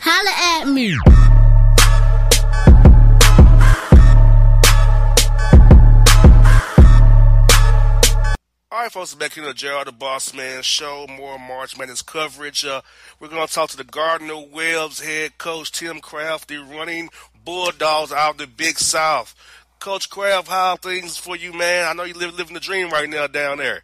Holla at me. All right, folks, back here to JR the Boss Man show. More March Madness coverage. Uh, we're going to talk to the Gardner Webb's head coach, Tim Craft, the running Bulldogs out of the Big South. Coach Craft, how things for you, man? I know you live living the dream right now down there.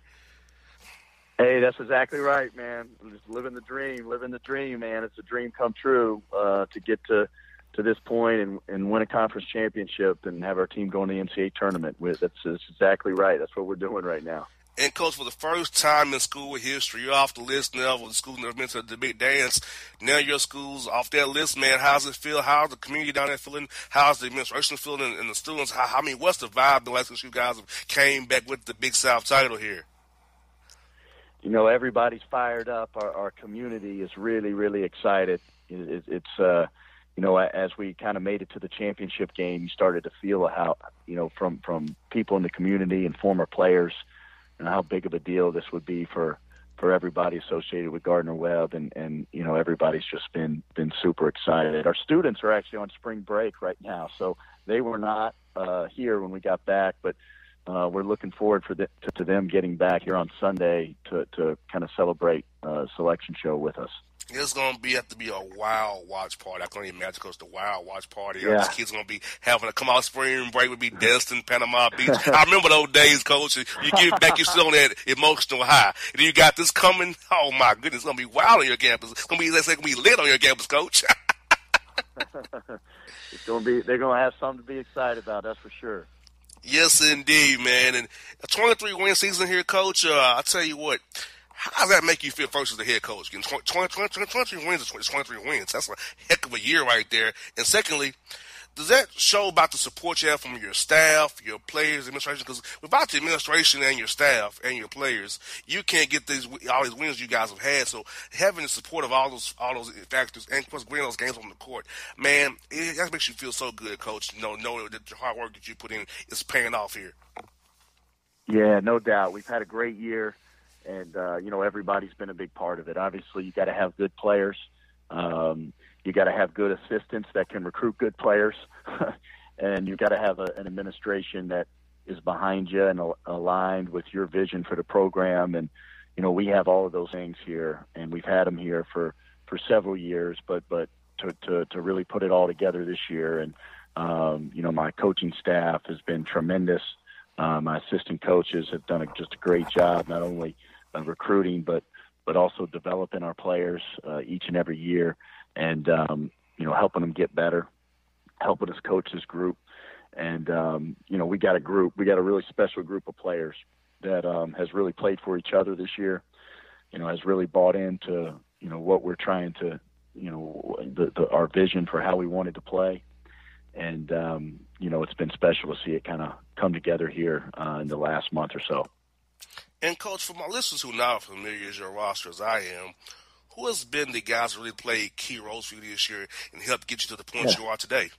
Hey, that's exactly right, man. I'm just living the dream, living the dream, man. It's a dream come true uh, to get to to this point and, and win a conference championship and have our team go in the NCAA tournament. With that's, that's exactly right. That's what we're doing right now. And coach, for the first time in school history, you're off the list now of the school that been to the big dance. Now your school's off that list, man. How's it feel? How's the community down there feeling? How's the administration feeling and, the students? How, I mean, what's the vibe the last since you guys came back with the Big South title here? You know, everybody's fired up. Our, our community is really, really excited. It, it, it's, uh, you know, as we kind of made it to the championship game, you started to feel how, you know, from from people in the community and former players – and how big of a deal this would be for for everybody associated with Gardner Webb, and and you know everybody's just been been super excited. Our students are actually on spring break right now, so they were not uh, here when we got back, but uh, we're looking forward for the, to, to them getting back here on Sunday to to kind of celebrate uh, selection show with us. It's gonna be have to be a wild watch party. I can not even imagine it's the wild watch party. Yeah. These kids gonna be having to come out spring break would be Destin, Panama Beach. I remember those days, coach. You get back, you're still on that emotional high. And you got this coming. Oh my goodness, it's gonna be wild on your campus. It's gonna be let's say, gonna be lit on your campus, coach. it's gonna be they're gonna have something to be excited about. That's for sure. Yes, indeed, man. And a 23 win season here, coach. Uh, I tell you what, how does that make you feel first as the head coach? Getting 20, 20, 20, 23 wins is 23 wins. That's a heck of a year right there. And secondly, does that show about the support you have from your staff, your players, administration? Because without the administration and your staff and your players, you can't get these all these wins you guys have had. So having the support of all those all those factors and plus winning those games on the court, man, it, that makes you feel so good, coach. You know, know that the hard work that you put in is paying off here. Yeah, no doubt. We've had a great year, and uh, you know everybody's been a big part of it. Obviously, you got to have good players. Um, you got to have good assistants that can recruit good players, and you got to have a, an administration that is behind you and al- aligned with your vision for the program. And you know, we have all of those things here, and we've had them here for for several years. But but to to to really put it all together this year, and um, you know, my coaching staff has been tremendous. Uh, my assistant coaches have done a, just a great job, not only of recruiting but but also developing our players uh, each and every year and um, you know helping them get better, helping us coach this group, and um, you know we got a group, we got a really special group of players that um, has really played for each other this year. You know, has really bought into you know what we're trying to you know the, the our vision for how we wanted to play, and um, you know it's been special to see it kind of come together here uh, in the last month or so. And coach, for my listeners who are not familiar as your roster as I am, who has been the guys who really played key roles for you this year and helped get you to the point Yeah. you are today?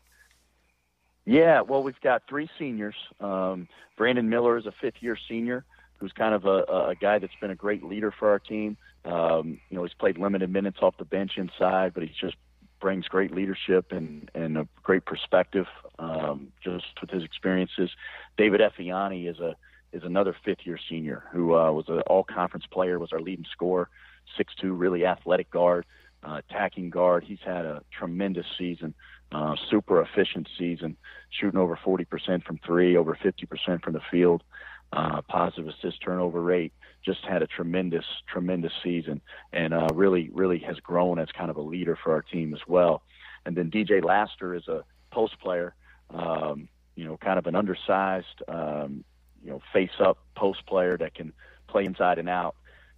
Yeah, well, we've got three seniors. Um, Brandon Miller is a fifth year senior who's kind of a, a guy that's been a great leader for our team. Um, you know, he's played limited minutes off the bench inside, but he just brings great leadership and, and a great perspective um, just with his experiences. David Efianayi is a is another fifth year senior who uh, was an all conference player, was our leading scorer, six two, really athletic guard, uh, attacking guard. He's had a tremendous season, uh, super efficient season, shooting over 40% from three, over 50% from the field, uh, positive assist turnover rate. Just had a tremendous, tremendous season, and uh, really, really has grown as kind of a leader for our team as well. And then DJ Laster is a post player, um, you know, kind of an undersized, um, you know, face up post player that can play inside and out.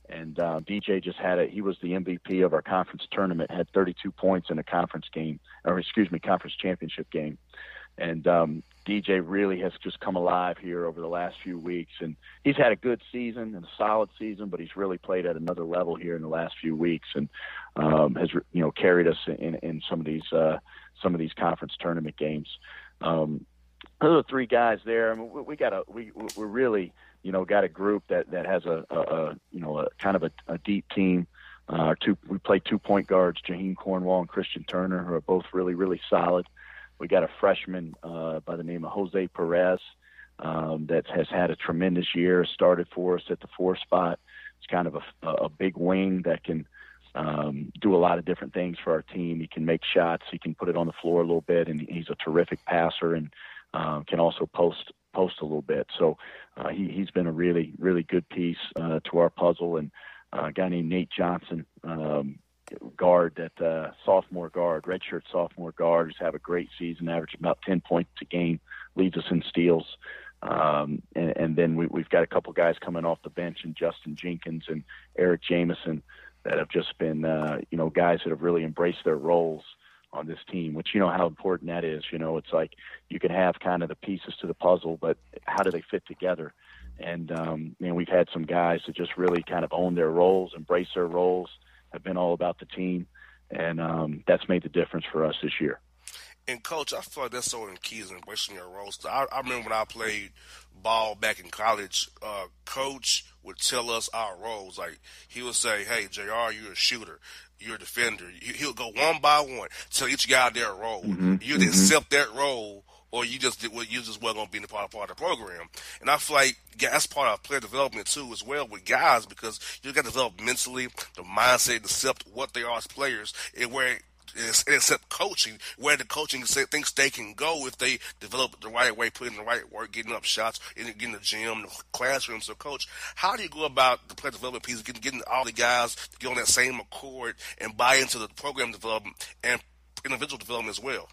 And uh, DJ just had it. He was the MVP of our conference tournament. Had 32 points in a conference game, or excuse me, conference championship game. And um, DJ really has just come alive here over the last few weeks, and he's had a good season and a solid season, but he's really played at another level here in the last few weeks, and um, has you know carried us in, in some of these uh, some of these conference tournament games. Um, those are three guys there. I mean, we, we got a we we're really you know got a group that that has a, a, a you know a kind of a, a deep team. Uh, our two we play two point guards, Jaheam Cornwall and Christian Turner, who are both really really solid. We got a freshman uh, by the name of Jose Perez um, that has had a tremendous year. Started for us at the four spot. It's kind of a, a big wing that can um, do a lot of different things for our team. He can make shots. He can put it on the floor a little bit, and he's a terrific passer and um, can also post post a little bit. So uh, he he's been a really really good piece uh, to our puzzle. And uh, a guy named Nate Johnson, um, guard that uh, sophomore guard, redshirt sophomore guard, who's have a great season, averaging about 10 points a game, leads us in steals. Um, and, and then we, we've got a couple guys coming off the bench, and Justin Jenkins and Eric Jamison, that have just been, uh, you know, guys that have really embraced their roles on this team, which you know how important that is. You know, it's like you can have kind of the pieces to the puzzle, but how do they fit together? And um, know, we've had some guys that just really kind of own their roles, embrace their roles, have been all about the team, and um, that's made the difference for us this year. And coach, I feel like that's so in key is embracing your roles. I, I remember when I played ball back in college, uh, coach would tell us our roles. Like he would say, "Hey, Jr., you're a shooter, you're defender." He- He'll go one by one, tell each guy their role. Mhm, You mhm. accept that role, or you just did what you just well gonna be in the part, part of the program. And I feel like that's part of player development too, as well with guys, because you got to develop mentally the mindset, accept what they are as players, and where except coaching, where the coaching thinks they can go if they develop the right way, putting the right work, getting up shots, in getting the gym, the classroom. So, coach, how do you go about the player development piece, getting, getting all the guys to get on that same accord and buy into the program development and individual development as well?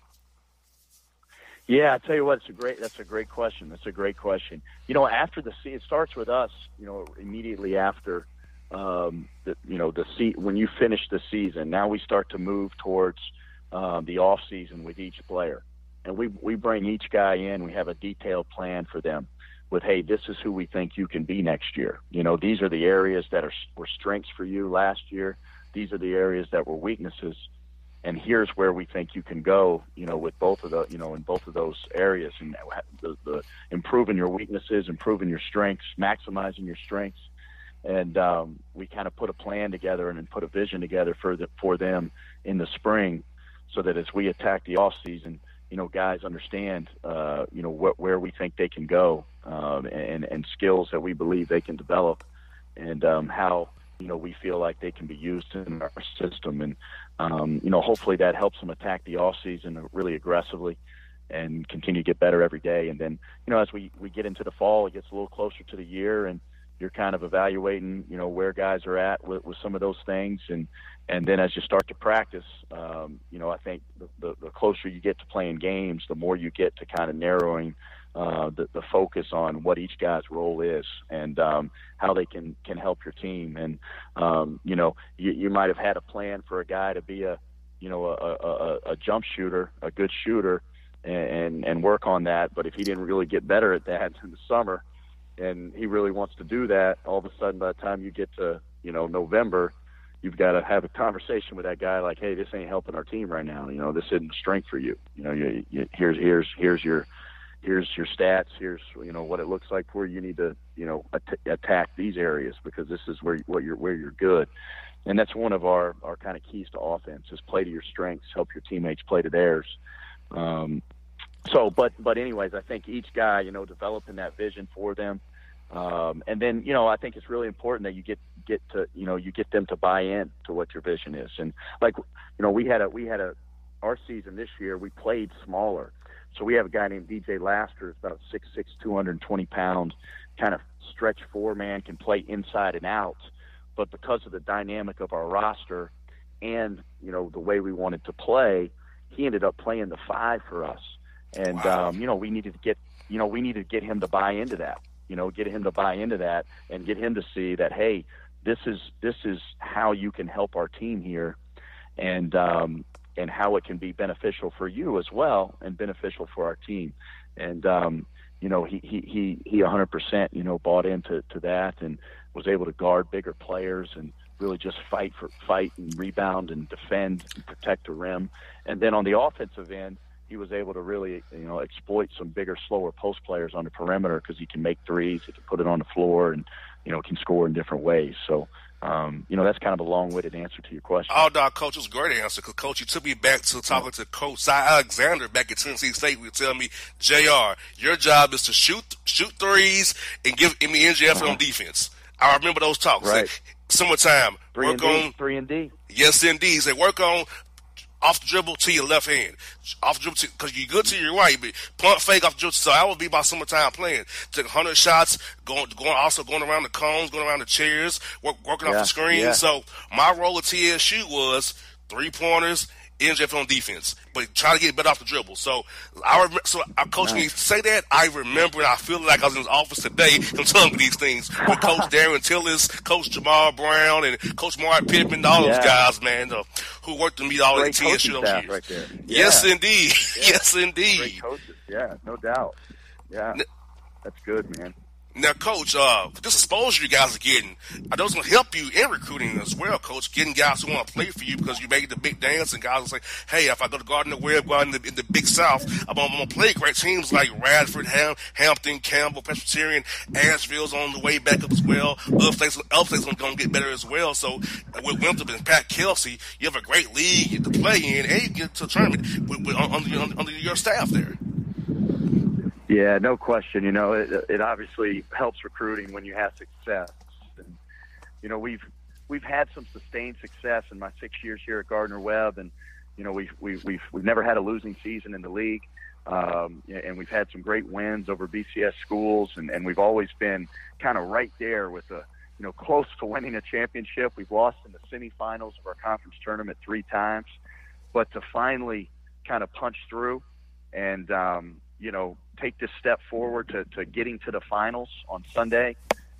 Yeah, I tell you what, it's a great. That's a great question. That's a great question. You know, after the it starts with us. You know, immediately after um, the, you know the se- when you finish the season. Now we start to move towards um, the off season with each player, and we we bring each guy in. We have a detailed plan for them. With hey, this is who we think you can be next year. You know, these are the areas that are were strengths for you last year. These are the areas that were weaknesses, and here's where we think you can go. You know, with both of the you know in both of those areas, and the, the improving your weaknesses, improving your strengths, maximizing your strengths and um, we kind of put a plan together and put a vision together for the, for them in the spring, so that as we attack the off season, you know, guys understand, uh, you know, what, where we think they can go, um, and and skills that we believe they can develop, and um, how you know we feel like they can be used in our system, and um, you know, hopefully that helps them attack the off season really aggressively and continue to get better every day. And then, you know, as we, we get into the fall, it gets a little closer to the year and, you're kind of evaluating, you know, where guys are at with, with some of those things, and and then as you start to practice, um, you know, I think the, the, the closer you get to playing games, the more you get to kind of narrowing uh, the, the focus on what each guy's role is and um, how they can can help your team. And um, you know, you, you might have had a plan for a guy to be a you know a, a, a jump shooter, a good shooter, and and work on that. But if he didn't really get better at that in the summer, and he really wants to do that, all of a sudden by the time you get to you know November, you've got to have a conversation with that guy like, hey, this ain't helping our team right now. You know, this isn't a strength for you. You know, you, you, here's here's here's your here's your stats. Here's you know what it looks like for you. Need to you know at- attack these areas because this is where what you're where you're good. And that's one of our, our kind of keys to offense is play to your strengths, help your teammates play to theirs. Um, so, but but anyways, I think each guy, you know, developing that vision for them, um, and then you know, I think it's really important that you get get to you know you get them to buy in to what your vision is. And like you know, we had a we had a our season this year we played smaller, so we have a guy named DJ Laster, is about six six, two hundred and twenty pounds, kind of stretch four man, can play inside and out. But because of the dynamic of our roster and you know the way we wanted to play, he ended up playing the five for us and wow. um, you know we needed to get you know we needed to get him to buy into that you know get him to buy into that and get him to see that hey this is this is how you can help our team here and um, and how it can be beneficial for you as well and beneficial for our team and um, you know he he he he 100% you know bought into to that and was able to guard bigger players and really just fight for fight and rebound and defend and protect the rim and then on the offensive end he was able to really, you know, exploit some bigger, slower post players on the perimeter because he can make threes, he can put it on the floor, and you know, can score in different ways. So, um, you know, that's kind of a long-winded answer to your question. Oh, dog, coach, was a great answer because coach, you took me back to talking to Coach Cy Alexander back at Tennessee State. We tell me, Jr., your job is to shoot shoot threes and give me NGF uh-huh. on defense. I remember those talks. Right. Summertime, three work on three and D. Yes, indeed. Say work on off the dribble to your left hand, off the dribble because you're good to your right, but pump fake off the dribble. So I would be by summertime playing. Took 100 shots, going, going, also going around the cones, going around the chairs, work, working yeah, off the screen. Yeah. So my role at TSU was three pointers NJF on defense, but try to get better off the dribble. So I rem- so our coach nice. me say that I remember and I feel like I was in his office today and telling me these things with Coach Darren Tillis, Coach Jamal Brown, and Coach Mark Pittman, all yeah. those guys, man, uh, who worked with me all Great the years. Right there. Yes, indeed. Yeah. yes, indeed. Great coaches. Yeah, no doubt. Yeah, that's good, man. Now, Coach, uh, this exposure you guys are getting, I know it's going to help you in recruiting as well, Coach, getting guys who want to play for you because you make the big dance and guys will say, hey, if I go to Gardner Webb, go out in the, in the Big South, I'm, going to play great teams like Radford, Ham, Hampton, Campbell, Presbyterian, Asheville's on the way back up as well. Other places, other places are going to get better as well. So with Winthrop and Pat Kelsey, you have a great league to play in and you get to a tournament with, with, under, under your staff there. Yeah, no question. You know, it, it obviously helps recruiting when you have success. And, you know, we've we've had some sustained success in my six years here at Gardner Webb, and you know, we've we've we've, we've never had a losing season in the league. Um, and we've had some great wins over BCS schools, and, and we've always been kind of right there with a, you know, close to winning a championship. We've lost in the semifinals of our conference tournament three times, but to finally kind of punch through and, um, you know, take this step forward to, to getting to the finals on Sunday,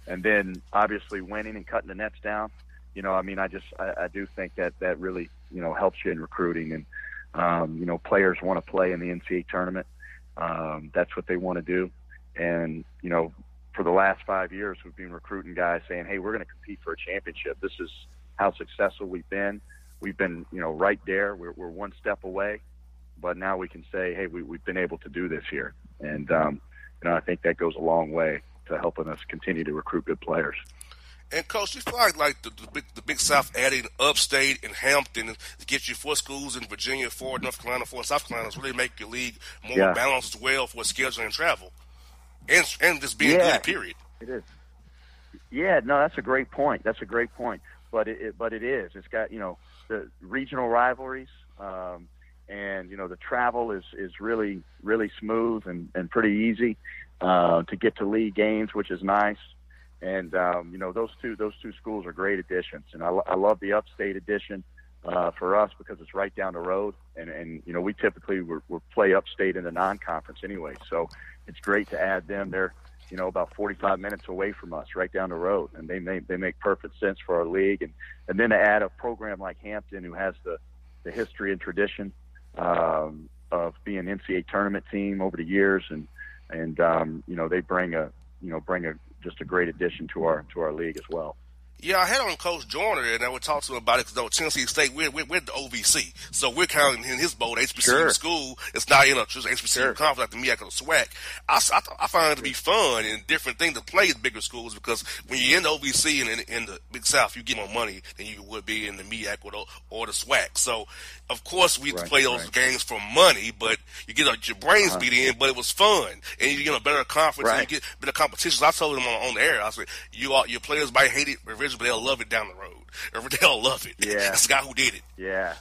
and then obviously winning and cutting the nets down. You know, I mean, I just I, I do think that that really you know helps you in recruiting and um, you know, players want to play in the NCAA tournament. Um, that's what they want to do. And, you know, for the last five years, we've been recruiting guys saying, hey, we're going to compete for a championship. This is how successful we've been. We've been, you know, right there. We're, we're one step away. But now we can say, hey, we, we've been able to do this here. And, um, you know, I think that goes a long way to helping us continue to recruit good players. And coach, you feel like like the, the, big the Big South adding upstate and Hampton to get you four schools in Virginia, four North Carolina, four South Carolina, really make your league more yeah. balanced as well for scheduling and travel, and and just being yeah, good. Period. It is. Yeah, no, that's a great point. That's a great point. But it, it but it is. It's got you know the regional rivalries. Um, and you know the travel is is really really smooth and and pretty easy uh, to get to league games, which is nice. And um, you know those two those two schools are great additions, and I, I love the upstate addition uh, for us because it's right down the road, and and you know we typically we play upstate in the non-conference anyway, so it's great to add them. They're you know about 45 minutes away from us, right down the road, and they make they make perfect sense for our league, and and then to add a program like Hampton who has the the history and tradition um, of being NCAA tournament team over the years, and and um, you know they bring a you know bring a just a great addition to our to our league as well. Yeah, I had on Coach Joyner, and I would talk to him about it because Tennessee State, we're, we're, we're, the OVC. So we're kind of in his boat, HBCU sure. school. It's not in a just HBCU sure. conference like the MEAC or the SWAC. I, I, I, find it to be fun and different thing to play at bigger schools because when you're in the OVC and in, in the Big South, you get more money than you would be in the MEAC or the, or the SWAC. So, of course, we right, play those right. games for money, but you get uh, your brains uh-huh. beat in, but it was fun. And you get a better conference right. and you get better competitions. I told them on, on the air, I said, you all, your players might hate it, but they'll love it down the road. Or they'll love it. Yeah. That's the guy who did it. Yeah.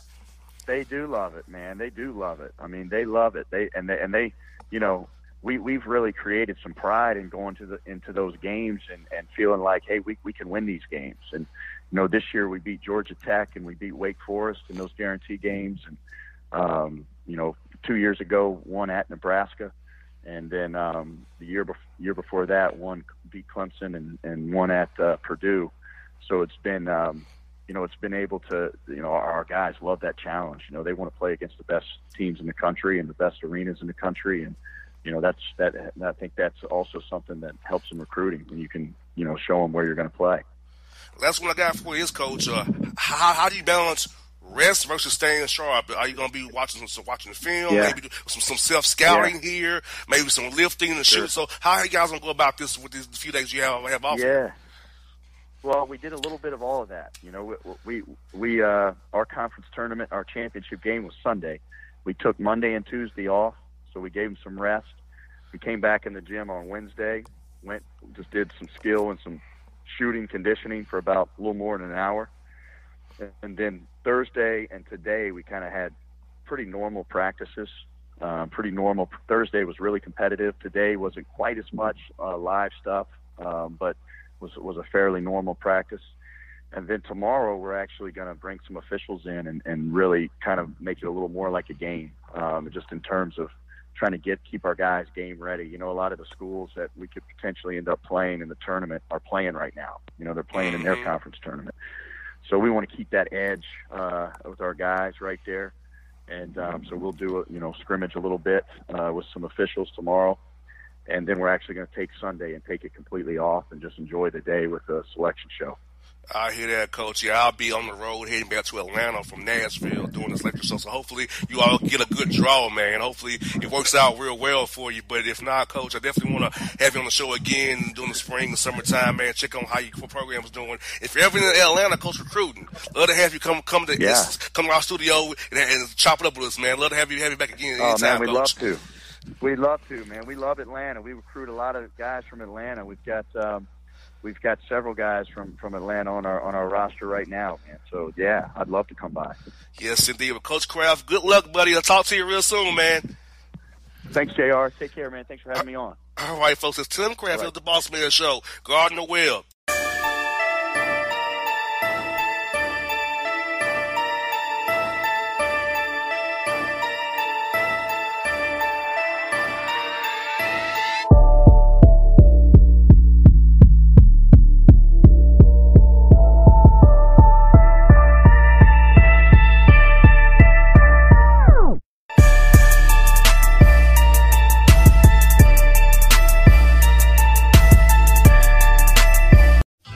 They do love it, man. They do love it. I mean, they love it. They and they and they, you know, we we've really created some pride in going to the into those games and and feeling like, hey, we we can win these games. And you know, this year we beat Georgia Tech and we beat Wake Forest in those guarantee games. And um, you know, two years ago, one at Nebraska and then um, the year bef- year before that, one beat Clemson and, and one at uh, Purdue. So it's been um, you know it's been able to you know our, guys love that challenge. You know they want to play against the best teams in the country and the best arenas in the country, and you know that's that. I think that's also something that helps in recruiting when you can you know show them where you're going to play. That's what I got for his coach. Uh, how how do you balance rest versus staying sharp? Are you going to be watching some watching the film? Yeah. Maybe some some self scouting yeah. here, maybe some lifting and sure. shoot. So how are you guys going to go about this with these few days you have have off? Yeah. Well, we did a little bit of all of that. You know, we we, we uh, our conference tournament, our championship game was Sunday. We took Monday and Tuesday off, so we gave them some rest. We came back in the gym on Wednesday, went just did some skill and some shooting conditioning for about a little more than an hour and then Thursday and today we kind of had pretty normal practices. Um, pretty normal. Thursday was really competitive. Today wasn't quite as much uh, live stuff, um, but was was a fairly normal practice. And then tomorrow we're actually going to bring some officials in and, and really kind of make it a little more like a game, um, just in terms of trying to get keep our guys game ready. You know, a lot of the schools that we could potentially end up playing in the tournament are playing right now. You know, they're playing in their mm-hmm. conference tournament. So we want to keep that edge uh, with our guys right there, and um, so we'll do a you know scrimmage a little bit uh, with some officials tomorrow, and then we're actually going to take Sunday and take it completely off and just enjoy the day with the selection show. I hear that, Coach. Yeah, I'll be on the road heading back to Atlanta from Nashville doing this lecture show. So hopefully you all get a good draw, man. Hopefully it works out real well for you. But if not, Coach, I definitely want to have you on the show again during the spring and summertime, man. Check on how your program is doing. If you're ever in Atlanta, Coach recruiting, love to have you come come to yeah. come to our studio and, and, chop it up with us, man. Love to have you have you back again. Anytime, Oh man, we'd love to. We'd love to, man. We love Atlanta. We recruit a lot of guys from Atlanta. We've got um, we've got several guys from from Atlanta on our on our roster right now, man. So yeah, I'd love to come by. Yes, indeed. Well, Coach Craft, good luck, buddy. I'll talk to you real soon, man. Thanks, Jr. Take care, man. Thanks for having me on. All right, folks. It's Tim Craft of the Boss Man Show. Gardner Webb.